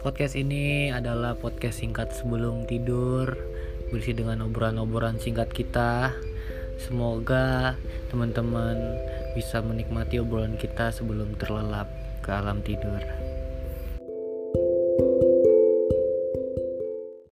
Podcast ini adalah podcast singkat sebelum tidur, berisi dengan obrolan-obrolan singkat kita. Semoga teman-teman bisa menikmati obrolan kita sebelum terlelap ke alam tidur. thank you